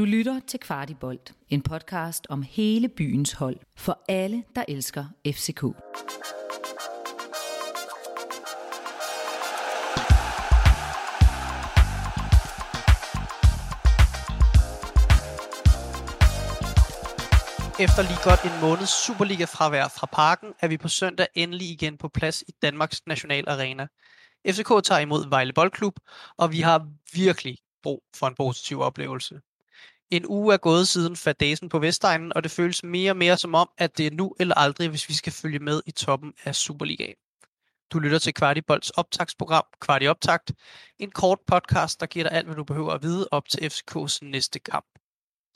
Du lytter til Kvartibolt, en podcast om hele byens hold for alle, der elsker FCK. Efter lige godt en måneds Superliga-fravær fra parken, er vi på søndag endelig igen på plads i Danmarks Nationalarena. FCK tager imod Vejle Boldklub, og vi har virkelig brug for en positiv oplevelse. En uge er gået siden fadesen på Vestegnen, og det føles mere og mere som om, at det er nu eller aldrig, hvis vi skal følge med i toppen af Superligaen. Du lytter til Kvartibolds optagsprogram, Kvarti Optakt, en kort podcast, der giver dig alt, hvad du behøver at vide op til FCK's næste kamp.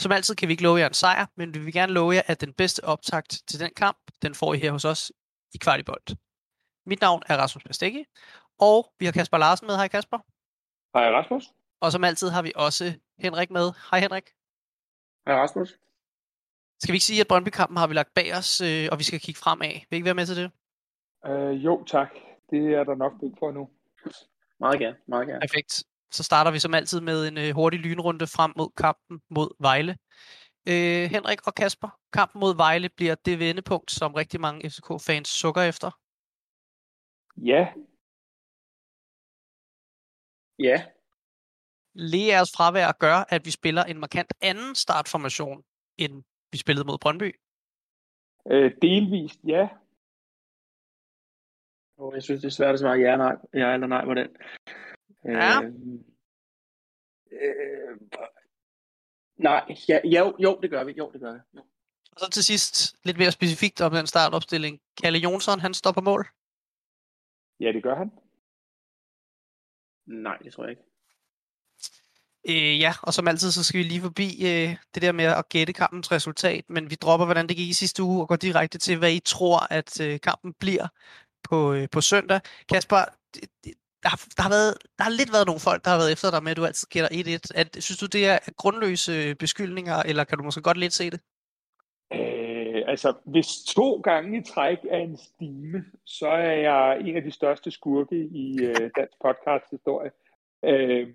Som altid kan vi ikke love jer en sejr, men vi vil gerne love jer, at den bedste optakt til den kamp, den får I her hos os i Kvartibold. Mit navn er Rasmus Pastegi, og vi har Kasper Larsen med. Hej Kasper. Hej Rasmus. Og som altid har vi også Henrik med. Hej Henrik. Hej Rasmus. Skal vi ikke sige, at Brøndby-kampen har vi lagt bag os, øh, og vi skal kigge fremad? Vil I ikke være med til det? Øh, jo, tak. Det er der nok brug for nu. Meget gerne, meget gerne. Perfekt. Så starter vi som altid med en øh, hurtig lynrunde frem mod kampen mod Vejle. Øh, Henrik og Kasper, kampen mod Vejle bliver det vendepunkt, som rigtig mange FCK-fans sukker efter. Ja. Ja, Leas fravær gør, at vi spiller en markant anden startformation, end vi spillede mod Brøndby. Øh, delvist, ja. og jeg synes, det er svært at svare ja, nej, ja eller nej på den. Ja. Øh, øh, nej, ja, jo, jo, det gør vi, jo, det gør vi. Jo. Og så til sidst, lidt mere specifikt om den startopstilling. Kalle Jonsson, han står på mål. Ja, det gør han. Nej, det tror jeg ikke. Øh, ja, og som altid, så skal vi lige forbi øh, det der med at gætte kampens resultat, men vi dropper, hvordan det gik i sidste uge, og går direkte til, hvad I tror, at øh, kampen bliver på, øh, på søndag. Kasper, det, det, der, har, der, har været, der har lidt været nogle folk, der har været efter dig med, at du altid gætter 1-1. At, synes du, det er grundløse beskyldninger, eller kan du måske godt lidt se det? Øh, altså, hvis to gange i træk er en stime, så er jeg en af de største skurke i øh, dansk podcast historie. Øh,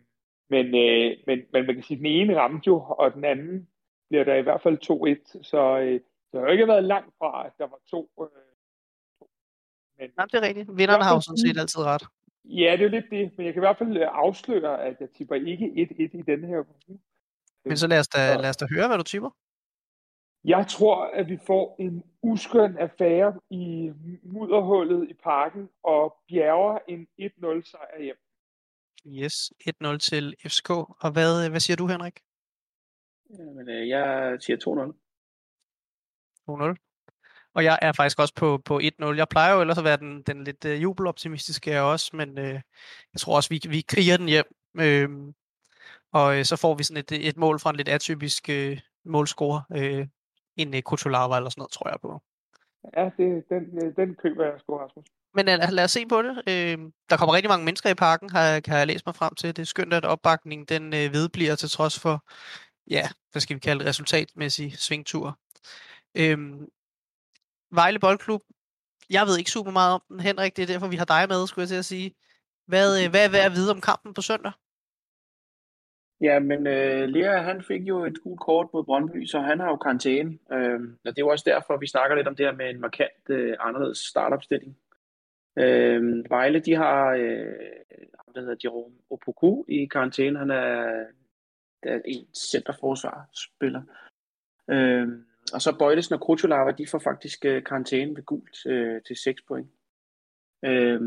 men, øh, men, men man kan sige, at den ene ramte jo, og den anden bliver der i hvert fald 2-1. Så øh, det har jo ikke været langt fra, at der var to. Øh, to. Men, Nej, det er rigtigt. Vinderne har jo sådan set altid ret. ja, det er jo lidt det, men jeg kan i hvert fald øh, afsløre, at jeg tipper ikke 1-1 i denne her uge. Men så lad os da, lad os da høre, hvad du tipper. Jeg tror, at vi får en uskøn affære i mudderhullet i parken og bjerger en 1-0 sejr hjem. Yes, 1-0 til FCK. Og hvad, hvad siger du, Henrik? Men, øh, jeg siger 2-0. 2-0. Og jeg er faktisk også på, på 1-0. Jeg plejer jo ellers at være den, den lidt uh, jubeloptimistiske jeg også, men uh, jeg tror også, vi, vi kriger den hjem. Uh, og uh, så får vi sådan et, et mål fra en lidt atypisk uh, målscorer. Uh, en uh, Kutulava eller sådan noget, tror jeg på. Ja, det, den, øh, den køber jeg sgu, Rasmus. Men uh, lad os se på det. Uh, der kommer rigtig mange mennesker i parken, har, kan jeg læse mig frem til. Det er skønt, at opbakningen den uh, vedbliver til trods for, ja, hvad skal vi kalde det, resultatmæssig svingtur. Uh, Vejle Boldklub. Jeg ved ikke super meget om den, Henrik. Det er derfor, vi har dig med, skulle jeg til at sige. Hvad, øh, hvad er værd at vide om kampen på søndag? Ja, men øh, Lea, han fik jo et gult kort mod Brøndby, så han har jo karantæne. Øh, og det er jo også derfor, vi snakker lidt om det her med en markant øh, anderledes startopstilling. Øh, Vejle, de har, øh, ham, der hedder Jerome Opoku i karantæne. Han er, der er en centerforsvarsspiller. Øh, og så Bøjlesen og Krutulava, de får faktisk øh, karantæne ved gult øh, til 6 point. Øh,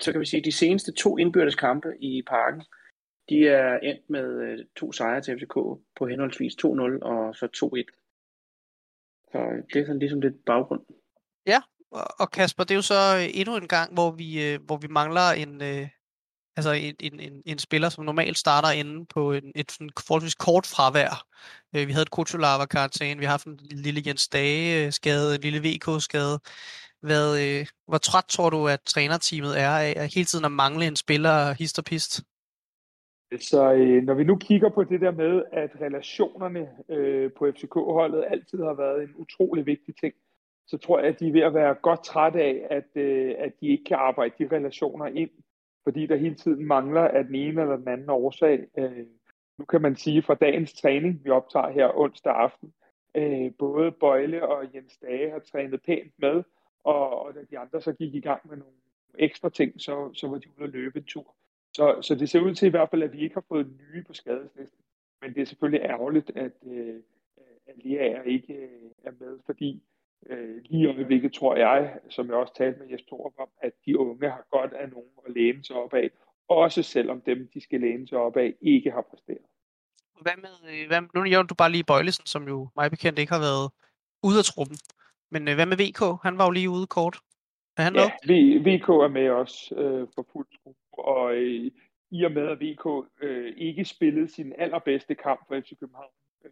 så kan vi sige, at de seneste to indbyrdes kampe i parken, de er endt med øh, to sejre til FCK på henholdsvis 2-0 og så 2-1. Så øh, det er sådan ligesom lidt baggrund. Ja, og Kasper, det er jo så øh, endnu en gang, hvor vi, øh, hvor vi mangler en, øh, altså en, en, en, en spiller, som normalt starter inde på en, et sådan forholdsvis kort fravær. Vi havde et Kutsulava karantæne, vi har haft en lille Jens Dage-skade, en lille VK skade. Hvad, hvor træt tror du, at trænerteamet er af at hele tiden at mangle en spiller hist og pist? Så øh, når vi nu kigger på det der med, at relationerne øh, på FCK-holdet altid har været en utrolig vigtig ting, så tror jeg, at de er ved at være godt trætte af, at, øh, at de ikke kan arbejde de relationer ind, fordi der hele tiden mangler af den ene eller den anden årsag. Øh, nu kan man sige fra dagens træning, vi optager her onsdag aften, øh, både Bøjle og Jens Dage har trænet pænt med, og, og da de andre så gik i gang med nogle ekstra ting, så, så var de ude at løbe en tur. Så, så det ser ud til i hvert fald, at vi ikke har fået nye på skadeslisten. Men det er selvfølgelig ærgerligt, at, øh, at Lea ikke øh, er med, fordi øh, lige i øjeblikket tror jeg, som jeg også talte med Jes Torup om, at de unge har godt af nogen at læne sig op af, også selvom dem, de skal læne sig op af, ikke har præsteret. Hvad med, øh, hvad, nu nævner du bare lige Bøjlesen, som jo mig bekendt ikke har været ude af truppen. Men øh, hvad med VK? Han var jo lige ude kort. Er han ja, v, VK er med også øh, for fuld skrue, og øh, i og med at VK øh, ikke spillede sin allerbedste kamp for FC København øh,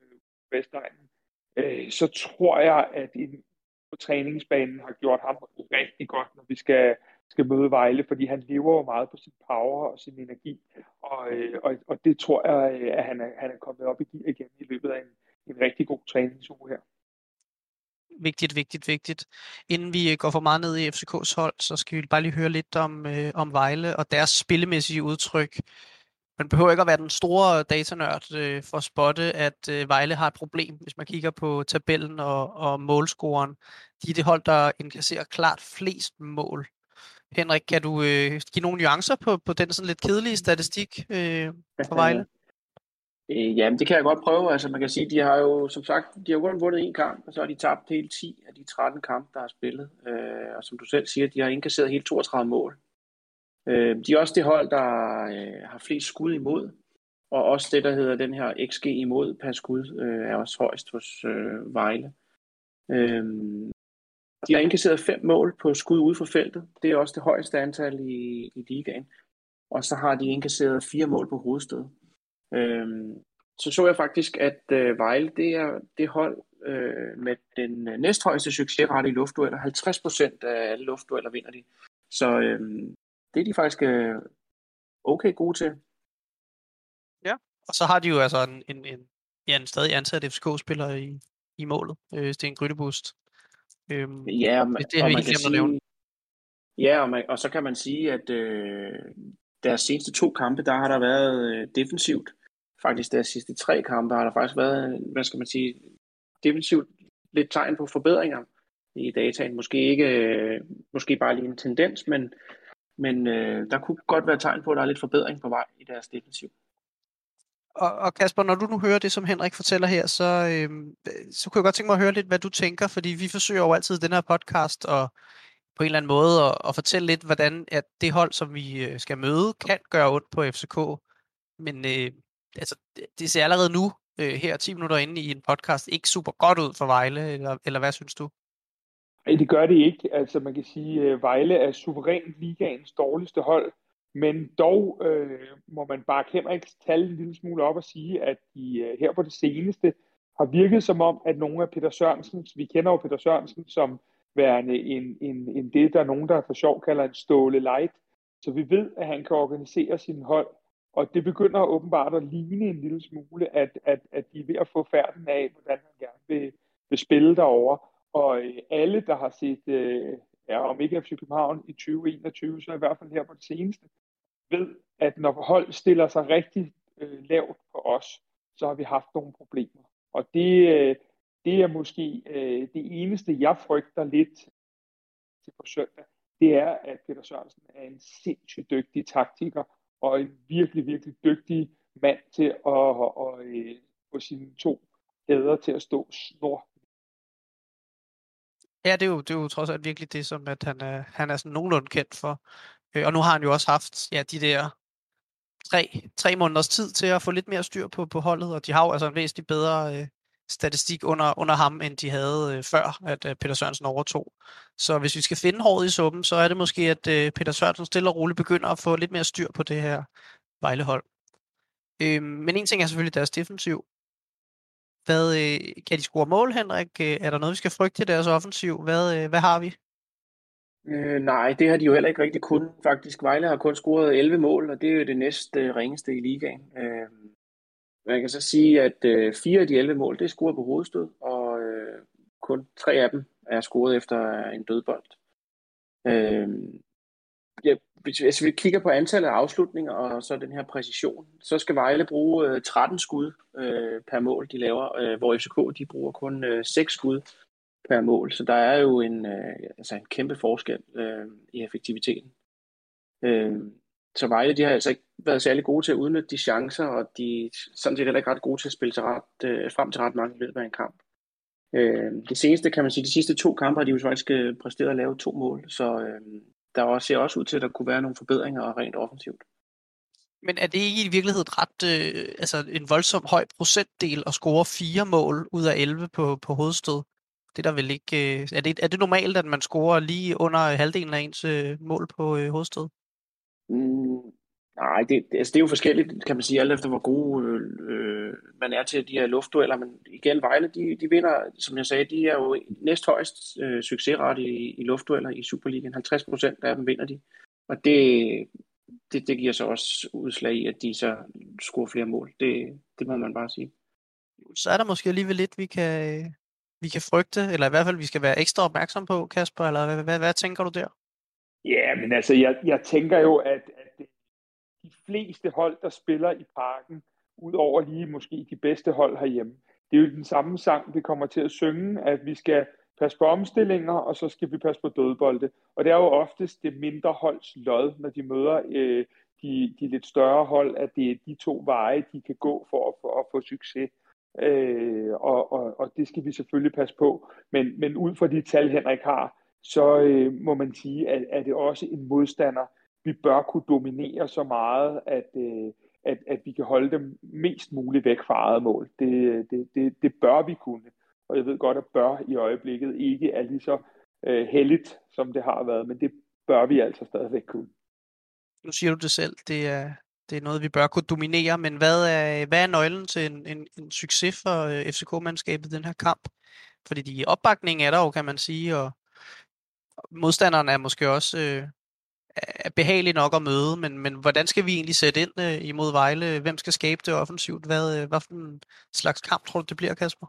Vestegnen, øh, så tror jeg, at en på træningsbanen har gjort ham rigtig godt, når vi skal, skal møde Vejle, fordi han lever jo meget på sin power og sin energi, og, øh, og, og det tror jeg, øh, at han er, han er kommet op i gear igen i løbet af en, en rigtig god træningsuge her vigtigt, vigtigt, vigtigt. Inden vi øh, går for meget ned i FCK's hold, så skal vi bare lige høre lidt om, øh, om Vejle og deres spillemæssige udtryk. Man behøver ikke at være den store datanørd øh, for at spotte, at øh, Vejle har et problem, hvis man kigger på tabellen og, og målscoren. De er det hold, der inkasserer klart flest mål. Henrik, kan du øh, give nogle nuancer på, på den sådan lidt kedelige statistik øh, for Vejle? Øh, jamen, det kan jeg godt prøve. Altså, man kan sige, de har jo, som sagt, de har kun vundet en kamp, og så har de tabt hele 10 af de 13 kampe, der har spillet. Øh, og som du selv siger, de har indkasseret hele 32 mål. Øh, de er også det hold, der øh, har flest skud imod, og også det, der hedder den her XG imod per skud, øh, er også højst hos øh, Vejle. Øh, de har indkasseret fem mål på skud ude for feltet. Det er også det højeste antal i, i ligaen. Og så har de indkasseret fire mål på hovedstød. Øhm, så så jeg faktisk, at øh, Vejle det er det hold øh, med den øh, næsthøjeste succesrate i luftdueller. 50% af alle luftdueller vinder de. Så øh, det er de faktisk øh, okay gode til. Ja, og så har de jo altså en, en, en, ja, en stadig ansat FCK-spiller i, i målet. Øh, Sten Grydebust. Øhm, ja, og, man, det har vi ikke glemt at nævne. Ja, og, man, og så kan man sige, at øh, deres seneste to kampe, der har der været øh, defensivt. Faktisk deres sidste tre kampe har der faktisk været, hvad skal man sige, defensivt lidt tegn på forbedringer i dataen. Måske ikke, øh, måske bare lige en tendens, men, men øh, der kunne godt være tegn på, at der er lidt forbedring på vej i deres defensiv. Og, og Kasper, når du nu hører det, som Henrik fortæller her, så, øh, så kunne jeg godt tænke mig at høre lidt, hvad du tænker, fordi vi forsøger jo altid den her podcast at på en eller anden måde at, at fortælle lidt, hvordan at det hold, som vi øh, skal møde, kan gøre ondt på FCK. Men øh, altså, det ser allerede nu, øh, her 10 minutter inde i en podcast, ikke super godt ud for Vejle, eller, eller hvad synes du? Nej, det gør det ikke. Altså man kan sige, at Vejle er suverænt ligaens dårligste hold, men dog øh, må man bare Henriks tal en lille smule op og sige, at de øh, her på det seneste har virket som om, at nogle af Peter Sørensens, vi kender jo Peter Sørensen som værende en, en, en det, der er nogen, der for sjov kalder en ståle light. Så vi ved, at han kan organisere sin hold, og det begynder åbenbart at ligne en lille smule, at, at, at de er ved at få færden af, hvordan han gerne vil, vil spille derover. Og øh, alle, der har set, øh, ja, om ikke FC København i 2021, så i hvert fald her på det seneste, ved, at når hold stiller sig rigtig øh, lavt på os, så har vi haft nogle problemer. Og det, øh, det er måske øh, det eneste, jeg frygter lidt til på søndag, det er, at Peter Sørensen er en sindssygt dygtig taktiker, og en virkelig, virkelig dygtig mand til at, at, at, at øh, få sine to æder til at stå snor. Ja, det er, jo, det er jo trods alt virkelig det, som at han er, han er sådan nogenlunde kendt for. Øh, og nu har han jo også haft ja, de der tre, tre måneders tid til at få lidt mere styr på, på holdet, og de har jo altså en væsentlig bedre øh, statistik under, under ham, end de havde øh, før, at øh, Peter Sørensen overtog. Så hvis vi skal finde håret i suppen, så er det måske, at øh, Peter Sørensen stille og roligt begynder at få lidt mere styr på det her Vejlehold. Øh, men en ting er selvfølgelig deres defensiv. Hvad, øh, kan de score mål, Henrik? Øh, er der noget, vi skal frygte i deres offensiv? Hvad, øh, hvad har vi? Øh, nej, det har de jo heller ikke rigtig kun. Faktisk, Vejle har kun scoret 11 mål, og det er jo det næste øh, ringeste i ligaen. Øh, man kan så sige, at øh, fire af de 11 mål, det er scoret på hovedstød, og øh, kun tre af dem er scoret efter en dødbold. Øh, jeg, hvis altså, vi kigger på antallet af afslutninger og så den her præcision, så skal Vejle bruge øh, 13 skud øh, per mål, de laver, øh, hvor FCK de bruger kun øh, 6 skud per mål. Så der er jo en, øh, altså en kæmpe forskel øh, i effektiviteten. Øh, så Vejle de har altså ikke været særlig gode til at udnytte de chancer, og de er sådan set heller ikke ret gode til at spille til ret, øh, frem til ret mange i løbet af en kamp. Øh, det seneste, kan man sige, de sidste to kampe har de jo faktisk øh, præsteret at lave to mål, så øh, der også, ser også ud til, at der kunne være nogle forbedringer rent offensivt. Men er det ikke i virkeligheden ret, øh, altså en voldsom høj procentdel at score fire mål ud af 11 på, på hovedstød? Det er der vel ikke, øh, er, det, er det normalt, at man scorer lige under halvdelen af ens øh, mål på øh, hovedstød? Mm, nej, det, det, altså det er jo forskelligt, kan man sige, alt efter hvor god øh, man er til de her luftdueller. Men igen, Vejle, de, de vinder, som jeg sagde, de er jo næsthøjst øh, succesrate i, i luftdueller i Superligaen. 50 procent af dem vinder de. Og det, det, det giver så også udslag i, at de så scorer flere mål. Det, det må man bare sige. Så er der måske alligevel lidt, vi kan, vi kan frygte, eller i hvert fald, vi skal være ekstra opmærksom på, Kasper, eller hvad, hvad, hvad tænker du der? Ja, men altså, jeg, jeg tænker jo, at de fleste hold, der spiller i parken, udover lige måske de bedste hold herhjemme, det er jo den samme sang, vi kommer til at synge, at vi skal passe på omstillinger, og så skal vi passe på dødbolde. Og det er jo oftest det mindre holds lod, når de møder øh, de, de lidt større hold, at det er de to veje, de kan gå for at, for at få succes. Øh, og, og, og det skal vi selvfølgelig passe på. Men, men ud fra de tal, Henrik har, så øh, må man sige, at, at det også en modstander, vi bør kunne dominere så meget, at, øh, at, at vi kan holde dem mest muligt væk fra eget mål. Det, det, det, det bør vi kunne. Og jeg ved godt, at bør i øjeblikket ikke er lige så øh, heldigt, som det har været, men det bør vi altså stadigvæk kunne. Nu siger du det selv, det er, det er noget, vi bør kunne dominere, men hvad er, hvad er nøglen til en, en, en succes for øh, FCK-mandskabet i den her kamp? Fordi de opbakning er der jo, kan man sige, og modstanderen er måske også øh, er behagelig nok at møde, men, men hvordan skal vi egentlig sætte ind øh, imod Vejle? Hvem skal skabe det offensivt? Hvad, øh, hvad for en slags kamp tror du, det bliver, Kasper?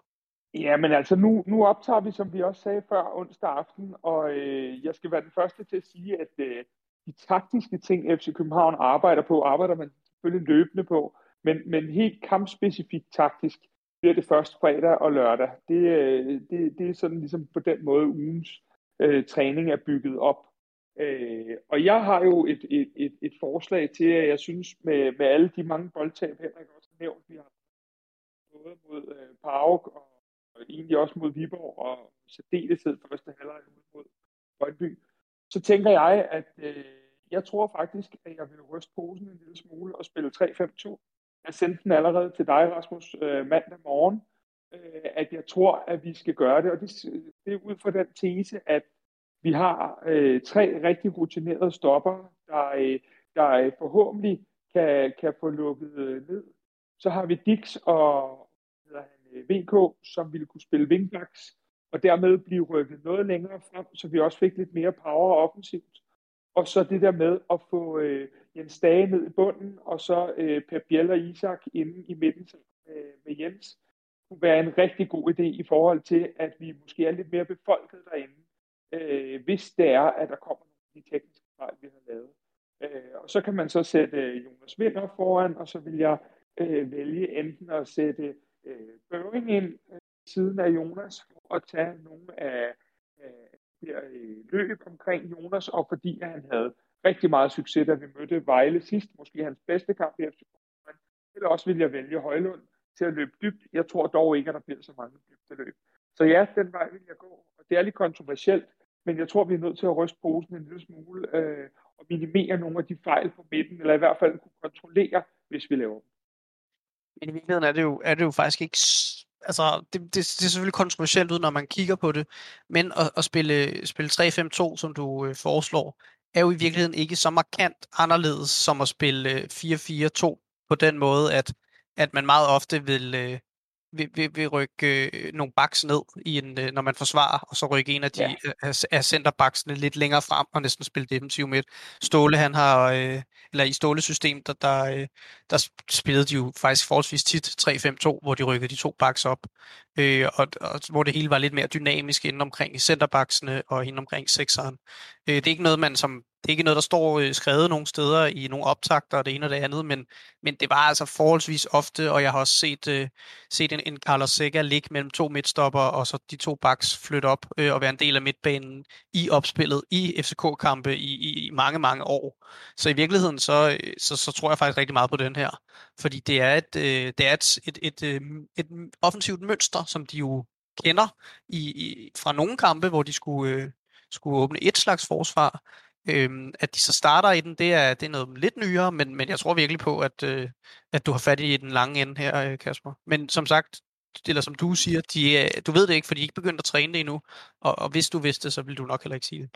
Ja, men altså nu, nu optager vi, som vi også sagde før, onsdag aften, og øh, jeg skal være den første til at sige, at øh, de taktiske ting, FC København arbejder på, arbejder man selvfølgelig løbende på, men, men helt kampspecifikt taktisk bliver det først fredag og lørdag. Det, øh, det, det er sådan ligesom på den måde ugens øh, træning er bygget op. Øh, og jeg har jo et, et, et, et forslag til, at jeg synes med, med alle de mange boldtab, Henrik også har nævnt, vi har både mod øh, Park og, og egentlig også mod Viborg og særdeleshed første halvleg mod Brøndby, så tænker jeg, at øh, jeg tror faktisk, at jeg vil ryste posen en lille smule og spille 3-5-2. Jeg sendte den allerede til dig, Rasmus, øh, mandag morgen, øh, at jeg tror, at vi skal gøre det. Og det, det er ud fra den tese, at vi har øh, tre rigtig rutinerede stopper, der, øh, der øh, forhåbentlig kan, kan få lukket øh, ned. Så har vi Dix og hedder han, øh, VK, som ville kunne spille wingbacks, og dermed blive rykket noget længere frem, så vi også fik lidt mere power offensivt. Og så det der med at få øh, Jens Dage ned i bunden, og så øh, Per Biel og Isak inde i midten med, med Jens, kunne være en rigtig god idé i forhold til, at vi måske er lidt mere befolket derinde, øh, hvis det er, at der kommer nogle af de tekniske fejl, vi har lavet. Øh, og så kan man så sætte øh, Jonas Vinder foran, og så vil jeg øh, vælge enten at sætte øh, Børing ind øh, siden af Jonas, for at tage nogle af øh, der, øh, løb omkring Jonas, og fordi han havde rigtig meget succes, da vi mødte Vejle sidst, måske hans bedste kamp i FC Eller også vil jeg vælge Højlund til at løbe dybt. Jeg tror dog ikke, at der bliver så mange dybde løb. Så ja, den vej vil jeg gå. Og det er lidt kontroversielt, men jeg tror, vi er nødt til at ryste posen en lille smule øh, og minimere nogle af de fejl på midten, eller i hvert fald kunne kontrollere, hvis vi laver dem. Men i virkeligheden er det jo, er det jo faktisk ikke altså, det, det, det ser selvfølgelig kontroversielt ud, når man kigger på det, men at, at spille, spille 3-5-2, som du øh, foreslår, er jo i virkeligheden ikke så markant anderledes som at spille øh, 4-4-2 på den måde, at, at man meget ofte vil, øh, vil, vil, vil rykke øh, nogle backs ned, i en, øh, når man forsvarer, og så rykke en af de ja. af, af centerbacksene lidt længere frem og næsten spille defensiv midt. Ståle, han har, øh, eller i Ståles system, der, der, øh, der spillede de jo faktisk forholdsvis tit 3-5-2, hvor de rykkede de to backs op, øh, og, og hvor det hele var lidt mere dynamisk inden omkring centerbacksene og inden omkring sekseren. Øh, det er ikke noget, man som det er ikke noget, der står øh, skrevet nogle steder i nogle optagter og det ene og det andet, men, men det var altså forholdsvis ofte, og jeg har også set, øh, set en, en Carlos Sega ligge mellem to midtstopper, og så de to backs flytte op øh, og være en del af midtbanen i opspillet i FCK-kampe i, i, i mange, mange år. Så i virkeligheden, så, øh, så, så tror jeg faktisk rigtig meget på den her, fordi det er et, øh, det er et, et, et, et, et offensivt mønster, som de jo kender i, i, fra nogle kampe, hvor de skulle, øh, skulle åbne et slags forsvar, Øhm, at de så starter i den, det er, det er noget lidt nyere, men, men jeg tror virkelig på, at, øh, at du har fat i den lange ende her, øh, Kasper. Men som sagt, eller som du siger, de, øh, du ved det ikke, fordi de ikke begyndt at træne det endnu, og, og hvis du vidste, så ville du nok heller ikke sige det.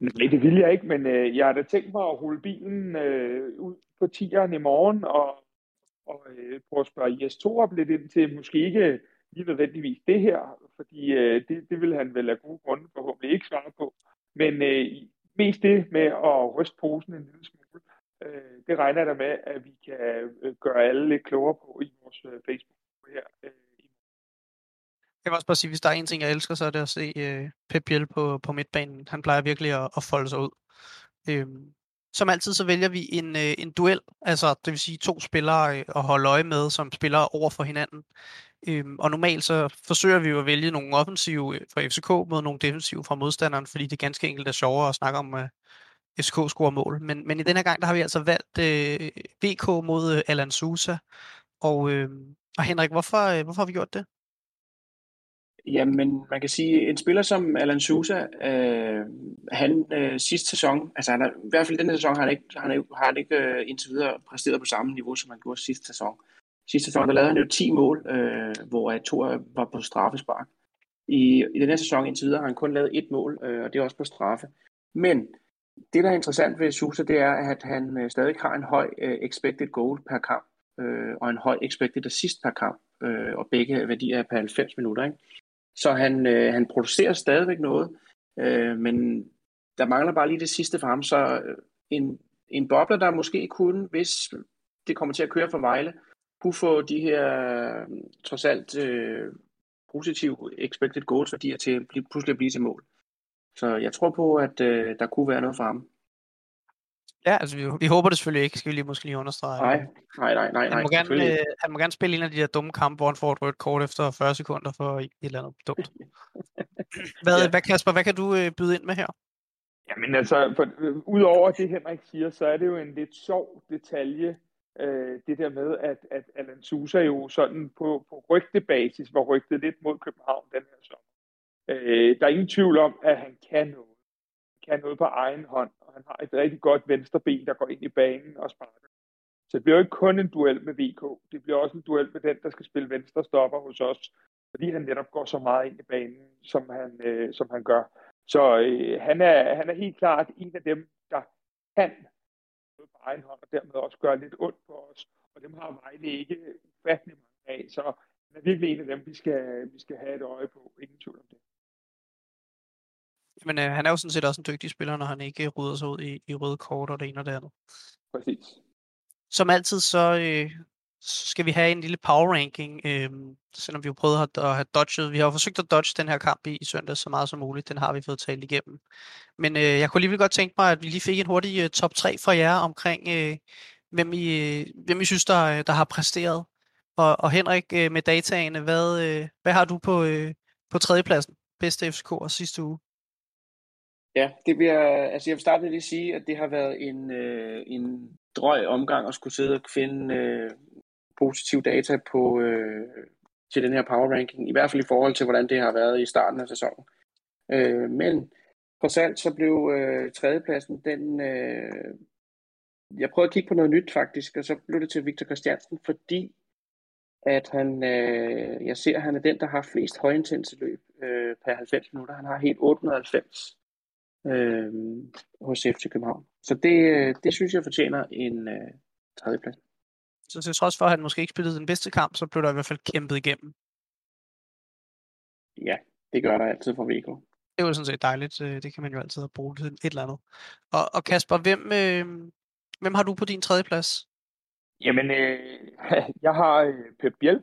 Nej, det vil jeg ikke, men øh, jeg har da tænkt mig at rulle bilen øh, ud på tieren i morgen, og, og øh, prøve at spørge Jes Torup lidt ind til, måske ikke lige nødvendigvis det her, fordi øh, det, det vil han vel af gode grunde forhåbentlig ikke svare på. Men øh, mest det med at ryste posen en lille smule. Øh, det regner jeg da med, at vi kan øh, gøre alle lidt klogere på i vores øh, Facebook her. Øh, jeg vil også bare sige, hvis der er en ting, jeg elsker, så er det at se øh, Pep Biel på, på midtbanen. Han plejer virkelig at, at folde sig ud. Øhm, som altid, så vælger vi en, øh, en duel, altså det vil sige to spillere øh, at holde øje med, som spiller over for hinanden. Øhm, og normalt så forsøger vi jo at vælge nogle offensive øh, fra FCK mod nogle defensive fra modstanderen, fordi det ganske enkelt er sjovere at snakke om, øh, at FCK scorer mål. Men, men i denne gang, der har vi altså valgt øh, VK mod øh, Alan Sousa. Og, øh, og Henrik, hvorfor, øh, hvorfor har vi gjort det? Jamen, man kan sige, en spiller som Alan Sousa, øh, han øh, sidste sæson, altså han er, i hvert fald denne sæson, har han ikke, han er, har han ikke øh, indtil videre præsteret på samme niveau, som han gjorde sidste sæson. Sidste sæson, der lavede han jo 10 mål, øh, hvor to var på straffespark. I, I den her sæson indtil videre har han kun lavet et mål, øh, og det er også på straffe. Men det, der er interessant ved Sousa, det er, at han øh, stadig har en høj øh, expected goal per kamp, øh, og en høj expected assist per kamp, øh, og begge værdier er per 90 minutter. Ikke? Så han, øh, han producerer stadigvæk noget, øh, men der mangler bare lige det sidste for ham. Så øh, en, en bobler, der måske kunne, hvis det kommer til at køre for Vejle, kunne få de her trods alt øh, positive expected goals værdier til at blive, pludselig at blive til mål. Så jeg tror på, at øh, der kunne være noget for ham. Ja, altså vi, vi håber det selvfølgelig ikke, skal vi lige måske lige understrege. Nej, nej, nej, nej. Han må, gerne, øh, han må gerne spille en af de der dumme kampe, hvor han får et rødt kort efter 40 sekunder for et eller andet dumt. hvad, ja. hvad, Kasper, hvad kan du øh, byde ind med her? Jamen altså, for, øh, udover det Henrik siger, så er det jo en lidt sjov detalje, øh, det der med, at, at Alan Sousa jo sådan på, på rygtebasis var rygtet lidt mod København den her sommer. Øh, der er ingen tvivl om, at han kan noget. Han kan noget på egen hånd, og han har et rigtig godt venstre ben, der går ind i banen og sparker. Så det bliver jo ikke kun en duel med VK, det bliver også en duel med den, der skal spille venstre stopper hos os, fordi han netop går så meget ind i banen, som han, øh, som han gør. Så øh, han, er, han er helt klart en af dem, der kan egen hånd, og dermed også gøre lidt ondt på os. Og dem har Vejle ikke ufattelig mange af, så han er virkelig en af dem, vi skal, vi skal have et øje på. Ingen tvivl om det. Men øh, han er jo sådan set også en dygtig spiller, når han ikke rydder sig ud i, i røde kort og det ene og det andet. Præcis. Som altid, så, øh, så skal vi have en lille power ranking, øh, selvom vi har prøvet at, at have dodget. Vi har jo forsøgt at dodge den her kamp i, i søndag så meget som muligt. Den har vi fået talt igennem. Men øh, jeg kunne alligevel godt tænke mig, at vi lige fik en hurtig øh, top 3 fra jer omkring, øh, hvem, I, øh, hvem I synes, der, øh, der har præsteret. Og, og Henrik, øh, med dataene, hvad, øh, hvad har du på, øh, på tredjepladsen? Bedste FCK sidste uge? Ja, det bliver, altså jeg vil starte med at sige, at det har været en, øh, en drøg omgang at skulle sidde og finde øh, positiv data på, øh, til den her power ranking, i hvert fald i forhold til, hvordan det har været i starten af sæsonen. Øh, men for alt så blev øh, tredjepladsen, den, øh, jeg prøvede at kigge på noget nyt faktisk, og så blev det til Victor Christiansen, fordi at han, øh, jeg ser, at han er den, der har flest højintense løb øh, per 90 minutter. Han har helt 890 øh, hos FC København. Så det, øh, det synes jeg fortjener en øh, tredjeplads. Så til trods for, at han måske ikke spillede den bedste kamp, så blev der i hvert fald kæmpet igennem. Ja, det gør der altid for VK. Det er jo sådan set dejligt. Øh, det kan man jo altid bruge til et eller andet. Og, og Kasper, hvem, øh, hvem har du på din tredje plads? Jamen, øh, jeg har øh, Pep Biel.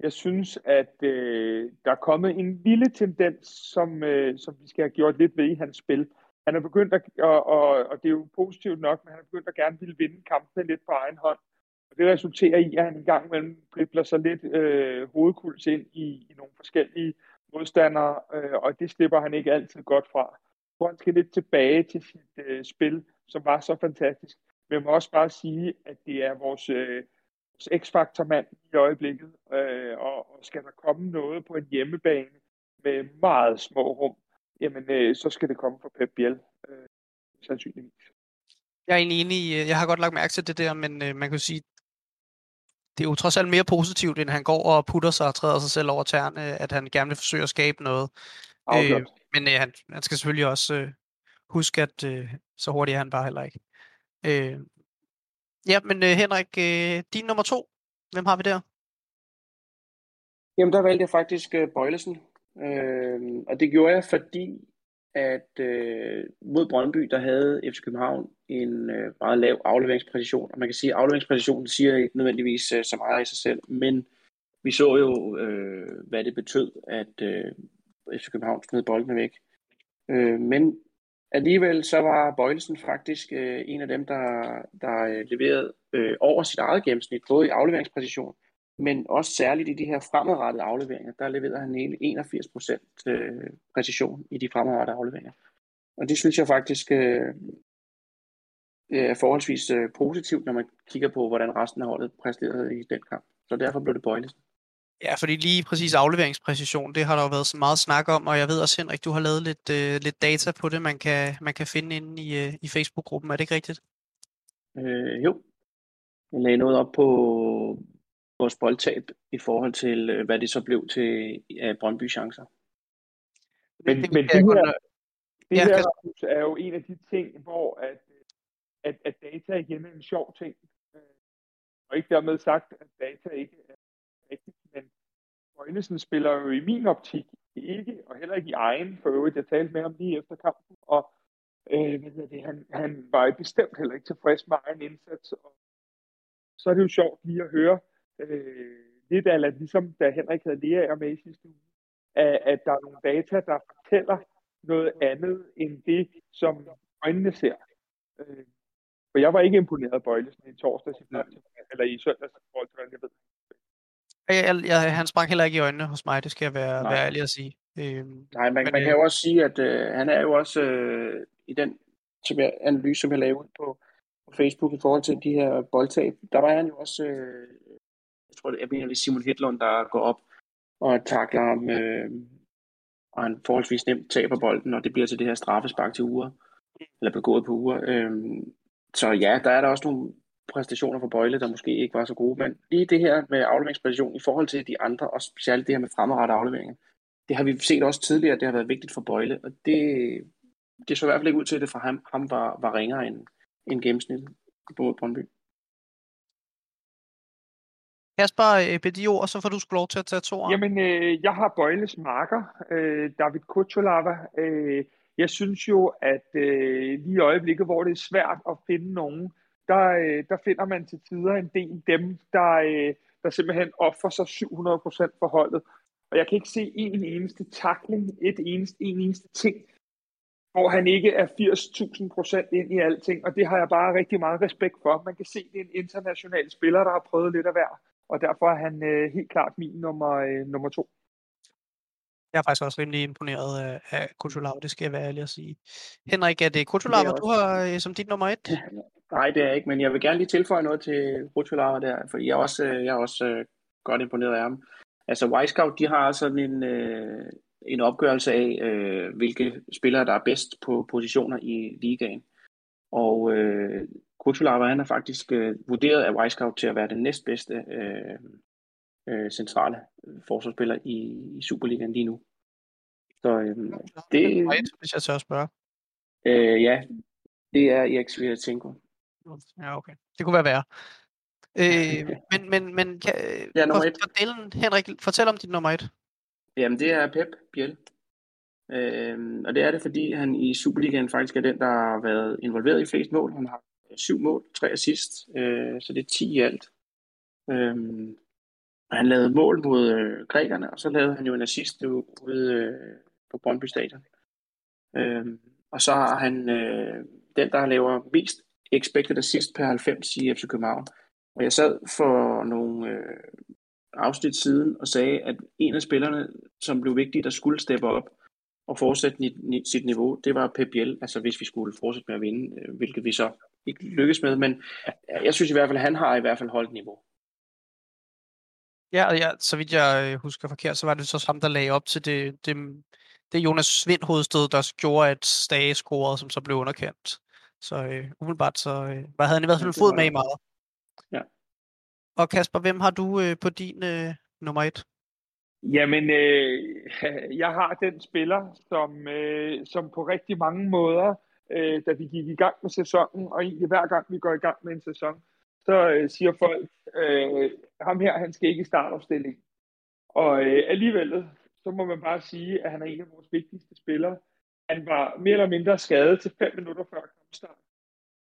Jeg synes, at øh, der er kommet en lille tendens, som, øh, som vi skal have gjort lidt ved i hans spil. han er begyndt at, og, og, og det er jo positivt nok, men han er begyndt at gerne ville vinde kampene lidt på egen hånd. Og det resulterer i, at han en gang imellem dribler sig lidt øh, hovedkuls ind i, i nogle forskellige modstandere, øh, og det slipper han ikke altid godt fra. Så han skal lidt tilbage til sit øh, spil, som var så fantastisk. Men jeg må også bare sige, at det er vores, øh, vores x-faktor-mand i øjeblikket, øh, og, og skal der komme noget på en hjemmebane med meget små rum, jamen øh, så skal det komme fra Pep Biel, øh, sandsynligvis. Jeg er egentlig enig i, øh, jeg har godt lagt mærke til det der, men øh, man kan sige, det er jo trods alt mere positivt, end han går og putter sig og træder sig selv over tæerne, at han gerne vil forsøge at skabe noget. Øh, men øh, han, han skal selvfølgelig også øh, huske, at øh, så hurtigt er han bare heller ikke. Øh, ja, men øh, Henrik, øh, din nummer to, hvem har vi der? Jamen, der valgte jeg faktisk øh, Bøjlesen. Øh, og det gjorde jeg, fordi at øh, mod Brøndby, der havde FC København en øh, meget lav afleveringspræcision. Og man kan sige, at afleveringspræcisionen siger ikke nødvendigvis øh, så meget i sig selv, men vi så jo, øh, hvad det betød, at øh, FC København smed boldene væk. Øh, men alligevel så var Bøjlesen faktisk øh, en af dem, der, der øh, leverede øh, over sit eget gennemsnit, både i afleveringspræcision, men også særligt i de her fremadrettede afleveringer, der leverede han hele 81 procent øh, præcision i de fremadrettede afleveringer. Og det synes jeg faktisk øh, er forholdsvis øh, positivt, når man kigger på, hvordan resten af holdet præsterede i den kamp. Så derfor blev det Bøjlesen. Ja, fordi lige præcis afleveringspræcision, det har der jo været så meget snak om, og jeg ved også, Henrik, du har lavet lidt, øh, lidt data på det, man kan, man kan finde inde i, øh, i Facebook-gruppen. Er det ikke rigtigt? Øh, jo. Jeg lagde noget op på vores boldtab i forhold til, øh, hvad det så blev til af Brøndby chancer. Men, det, men det, her, det ja, her kan... er jo en af de ting, hvor at, at, at data igen er en sjov ting. Øh, og ikke dermed sagt, at data ikke er rigtigt, men Bøjlesen spiller jo i min optik ikke, og heller ikke i egen for øvrigt. Jeg talte med ham lige efter kampen, og øh, hvad det, han, han var bestemt heller ikke tilfreds med egen indsats. Og så er det jo sjovt lige at høre, øh, lidt af, ligesom da Henrik havde lærer med i sidste uge, at, at der er nogle data, der fortæller noget andet end det, som øjnene ser. Øh, for jeg var ikke imponeret af Bøjlesen i torsdags, eller i søndags, i forhold til, hvad jeg ved. Jeg, jeg, han sprang heller ikke i øjnene hos mig, det skal jeg være, være ærlig at sige. Øhm, Nej, man, men, man kan jo også sige, at øh, han er jo også øh, i den som jeg, analyse, som jeg lavede ud på, på Facebook i forhold til de her boldtab, der var han jo også øh, jeg tror, jeg mener, det er Simon Hedlund, der går op og takler ham, øh, og han forholdsvis nemt taber bolden, og det bliver til det her straffespark til uger, eller begået på uger. Øh, så ja, der er der også nogle præstationer for Bøjle, der måske ikke var så gode, men lige det her med afleveringspræcision i forhold til de andre, og specielt det her med fremadrettede afleveringer, det har vi set også tidligere, det har været vigtigt for Bøjle, og det, det så i hvert fald ikke ud til, at det for ham, ham var, var ringere end, end gennemsnittet på Brøndby. Kasper, øh, de ord, så får du sgu lov til at tage to Jamen, øh, jeg har Bøjles marker, øh, David Kucholava. Øh, jeg synes jo, at øh, lige i øjeblikket, hvor det er svært at finde nogen, der, øh, der finder man til tider en del dem, der, øh, der simpelthen offrer sig 700% for holdet. Og jeg kan ikke se en eneste takling, et eneste, en eneste ting, hvor han ikke er 80.000% ind i alting, og det har jeg bare rigtig meget respekt for. Man kan se, det er en international spiller, der har prøvet lidt af hver og derfor er han øh, helt klart min nummer, øh, nummer to. Jeg er faktisk også rimelig imponeret af, Kutulav, det skal jeg være ærlig at sige. Henrik, er det Kutulav, du har øh, som dit nummer et? Nej, det er ikke, men jeg vil gerne lige tilføje noget til Kutulav der, for jeg er også, øh, jeg er også øh, godt imponeret af ham. Altså, Wisecout, de har sådan en, øh, en opgørelse af, øh, hvilke spillere, der er bedst på positioner i ligaen. Og øh, Kutulava, han er faktisk øh, vurderet af Wisecout til at være den næstbedste øh, øh, centrale forsvarsspiller i, i Superligaen lige nu. Så øh, det... Hvis jeg tør spørge. Øh, ja, det er Erik Svirtenko. Ja, okay. Det kunne være værre. Øh, men, men, men kan, ja, nummer et. Henrik, fortæl om dit nummer et. Jamen, det er Pep Biel. Øh, og det er det, fordi han i Superligaen faktisk er den, der har været involveret i flest mål. Han har syv mål, tre assist, øh, så det er 10 i alt. Øhm, og han lavede mål mod øh, grækerne, og så lavede han jo en assist ude øh, på Brøndby Stadion. Øhm, Og så har han øh, den, der laver mest expected assist per 90 i FC København. Og jeg sad for nogle øh, afsnit siden og sagde, at en af spillerne, som blev vigtig, der skulle steppe op og fortsætte ni, sit niveau, det var Pep Biel, altså hvis vi skulle fortsætte med at vinde, øh, hvilket vi så ikke lykkes med, men jeg synes i hvert fald, at han har i hvert fald holdt niveau. Ja, og ja, så vidt jeg øh, husker forkert, så var det så ham, der lagde op til det, det, det Jonas Svind hovedsted, der gjorde, at Stage scorede, som så blev underkendt. Så øh, umiddelbart så øh, havde han i hvert fald fod med i meget. Ja. Og Kasper, hvem har du øh, på din øh, nummer et? Jamen, øh, jeg har den spiller, som, øh, som på rigtig mange måder, øh, da vi gik i gang med sæsonen, og egentlig hver gang vi går i gang med en sæson, så øh, siger folk, øh, ham her, han skal ikke i startopstilling. Og øh, alligevel, så må man bare sige, at han er en af vores vigtigste spillere. Han var mere eller mindre skadet til fem minutter før kampstart.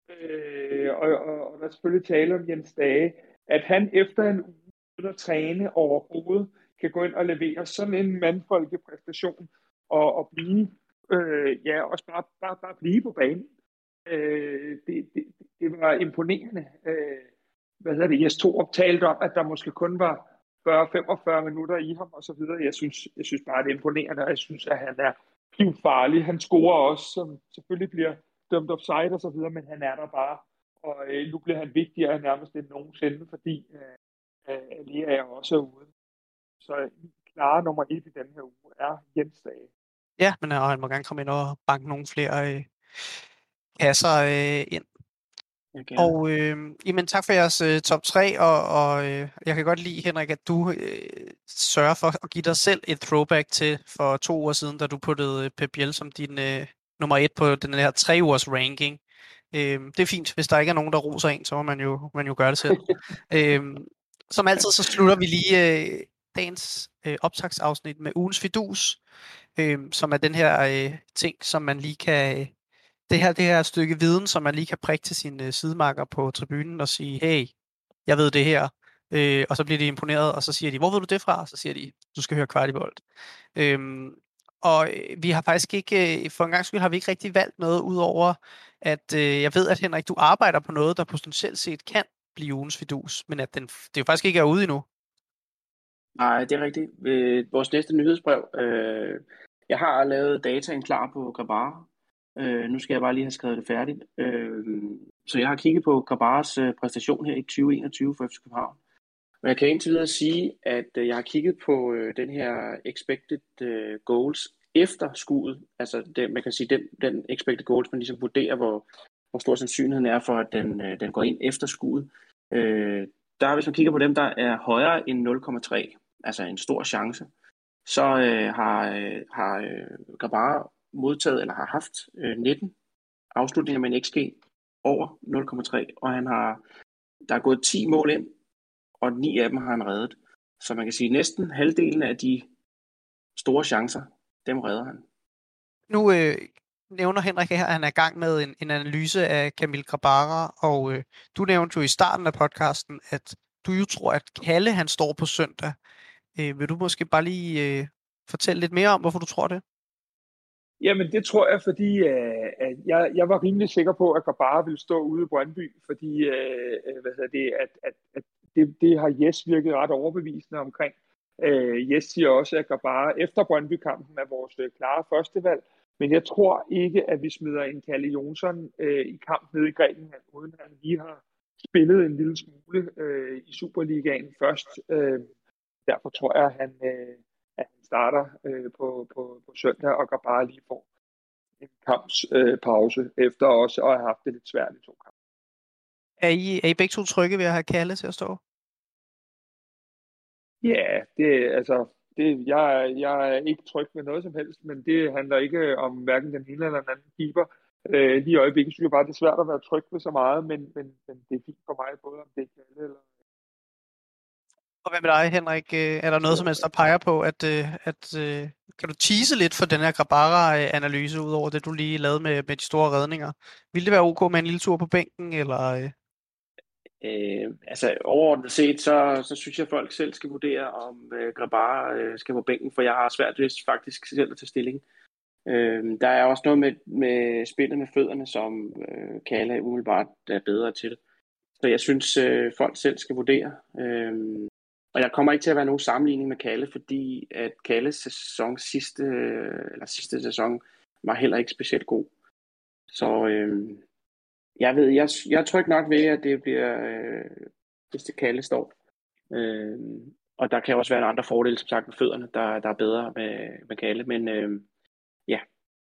Øh, og, og, og der er selvfølgelig tale om Jens Dage, at han efter en uge at træne overhovedet, kan gå ind og levere sådan en mandfolkepræstation og, og blive, øh, ja, også bare, bare, bare blive på banen. Øh, det, det, det var imponerende. Øh, hvad hedder det, Jes Torup talte om, at der måske kun var 40-45 minutter i ham og så videre. Jeg synes, jeg synes bare, det er imponerende, og jeg synes, at han er farlig. Han scorer også, som selvfølgelig bliver dømt offside og så videre, men han er der bare. Og øh, nu bliver han vigtigere nærmest end nogensinde, fordi øh, øh, lige er jeg også ude. Så øh, klare nummer et i den her uge er Jens Dage. Ja, men øh, han må gerne komme ind og banke nogle flere øh, kasser øh, ind. Og øh, jamen, tak for jeres øh, top 3, og, og øh, jeg kan godt lide, Henrik, at du øh, sørger for at give dig selv et throwback til for to uger siden, da du puttede øh, Pep Biel som din øh, nummer et på den her tre ugers ranking. Øh, det er fint, hvis der ikke er nogen, der roser en, så må man jo, man jo gøre det selv. øh, som altid, så slutter vi lige øh, dagens øh, optagsafsnit med ugens fidus, øh, som er den her øh, ting, som man lige kan... Øh, det her, det her stykke viden, som man lige kan prikke til sine øh, sidemarker på tribunen og sige, hey, jeg ved det her, øh, og så bliver de imponeret, og så siger de, hvor ved du det fra? Og så siger de, du skal høre kvartibolt. Øhm, og øh, vi har faktisk ikke, øh, for en gang skyld har vi ikke rigtig valgt noget, udover at øh, jeg ved, at Henrik, du arbejder på noget, der potentielt set kan blive ugens fidus, men at den, det jo faktisk ikke er ude endnu. Nej, det er rigtigt. Øh, vores næste nyhedsbrev, øh, jeg har lavet dataen klar på Grabar, Øh, nu skal jeg bare lige have skrevet det færdigt. Øh, så jeg har kigget på Grabares øh, præstation her i 2021 for FC København. Og jeg kan indtil videre sige, at øh, jeg har kigget på øh, den her expected øh, goals efter skuddet. Altså det, man kan sige, den, den expected goals, man ligesom vurderer, hvor, hvor stor sandsynligheden er for, at den, øh, den går ind efter skuddet. Øh, der, hvis man kigger på dem, der er højere end 0,3, altså en stor chance, så øh, har, øh, har øh, modtaget eller har haft øh, 19 afslutninger med en XG over 0,3, og han har, der er gået 10 mål ind, og 9 af dem har han reddet. Så man kan sige, at næsten halvdelen af de store chancer, dem redder han. Nu øh, nævner Henrik her, at han er i gang med en, en analyse af Kamil Grabara, og øh, du nævnte jo i starten af podcasten, at du jo tror, at Kalle han står på søndag. Øh, vil du måske bare lige øh, fortælle lidt mere om, hvorfor du tror det? Jamen, det tror jeg, fordi øh, at jeg, jeg var rimelig sikker på, at Gabara ville stå ude i Brøndby, fordi øh, øh hvad det, at, at, at det, det har Jes virket ret overbevisende omkring. Øh, Jes siger også, at Gabara efter Brøndby-kampen er vores øh, klare førstevalg, men jeg tror ikke, at vi smider en Kalle Jonsson øh, i kamp nede i Grækenland, uden at han lige har spillet en lille smule øh, i Superligaen først. Øh, derfor tror jeg, at han, øh, at han starter øh, på, på, på søndag og går bare lige får en kamps øh, efter også at have haft det lidt svært i to kampe. Er I, er I begge to trygge ved at have Kalle til at stå? Ja, det altså, det, jeg, jeg er ikke tryg ved noget som helst, men det handler ikke om hverken den ene eller den anden keeper. Øh, lige i øjeblikket synes jeg bare, det er svært at være tryg ved så meget, men, men, men det er fint for mig, både om det er Kalle eller og hvad med dig, Henrik? Øh, er der noget som helst, der peger på, at, øh, at øh, kan du tease lidt for den her Grabara-analyse, ud over det, du lige lavede med, med de store redninger? Vil det være ok med en lille tur på bænken, eller... Øh, altså overordnet set, så, så synes jeg, at folk selv skal vurdere, om øh, Grabara øh, skal på bænken, for jeg har svært ved faktisk selv at tage stilling. Øh, der er også noget med, med spillet med fødderne, som øh, Kalle umiddelbart er bedre til. Så jeg synes, øh, folk selv skal vurdere. Øh, og jeg kommer ikke til at være nogen sammenligning med Kalle, fordi at Kalles sæson sidste, eller sidste sæson var heller ikke specielt god. Så øh, jeg ved, jeg, jeg er tryg nok ved, at det bliver, øh, hvis det Kalle står. Øh, og der kan også være andre fordele, som sagt, med fødderne, der, der er bedre med, med Kalle. Men øh, ja,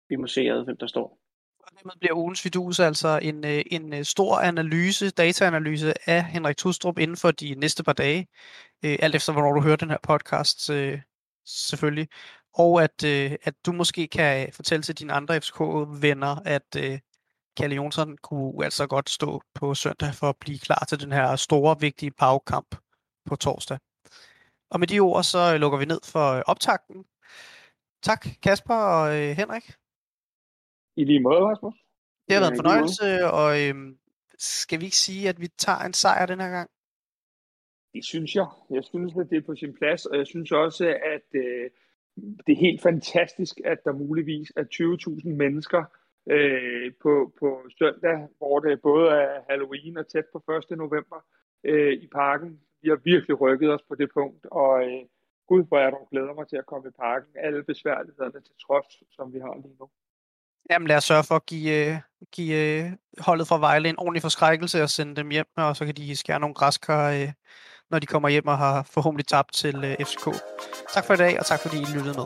vi må se, ad, hvem der står. Og bliver ugens vidus altså en, øh, en øh, stor analyse, dataanalyse af Henrik Tustrup inden for de næste par dage. Øh, alt efter, hvornår du hører den her podcast, øh, selvfølgelig. Og at, at du måske kan fortælle til dine andre FCK-venner, at Kalle Jonsson kunne altså godt stå på søndag for at blive klar til den her store, vigtige pagkamp på torsdag. Og med de ord, så lukker vi ned for optakten. Tak Kasper og Henrik. I lige måde, Rasmus. Det har været en fornøjelse, og øhm, skal vi ikke sige, at vi tager en sejr den her gang? Det synes jeg. Jeg synes, at det er på sin plads, og jeg synes også, at øh, det er helt fantastisk, at der muligvis er 20.000 mennesker øh, på, på søndag, hvor det både er Halloween og tæt på 1. november øh, i parken. Vi har virkelig rykket os på det punkt, og øh, gud hvor jeg dog glæder mig til at komme i parken. Alle besværlighederne til trods, som vi har lige nu. Jamen lad os sørge for at give, øh, give øh, holdet fra Vejle en ordentlig forskrækkelse og sende dem hjem, og så kan de skære nogle græskar, øh, når de kommer hjem og har forhåbentlig tabt til FCK. Tak for i dag, og tak fordi I lyttede med.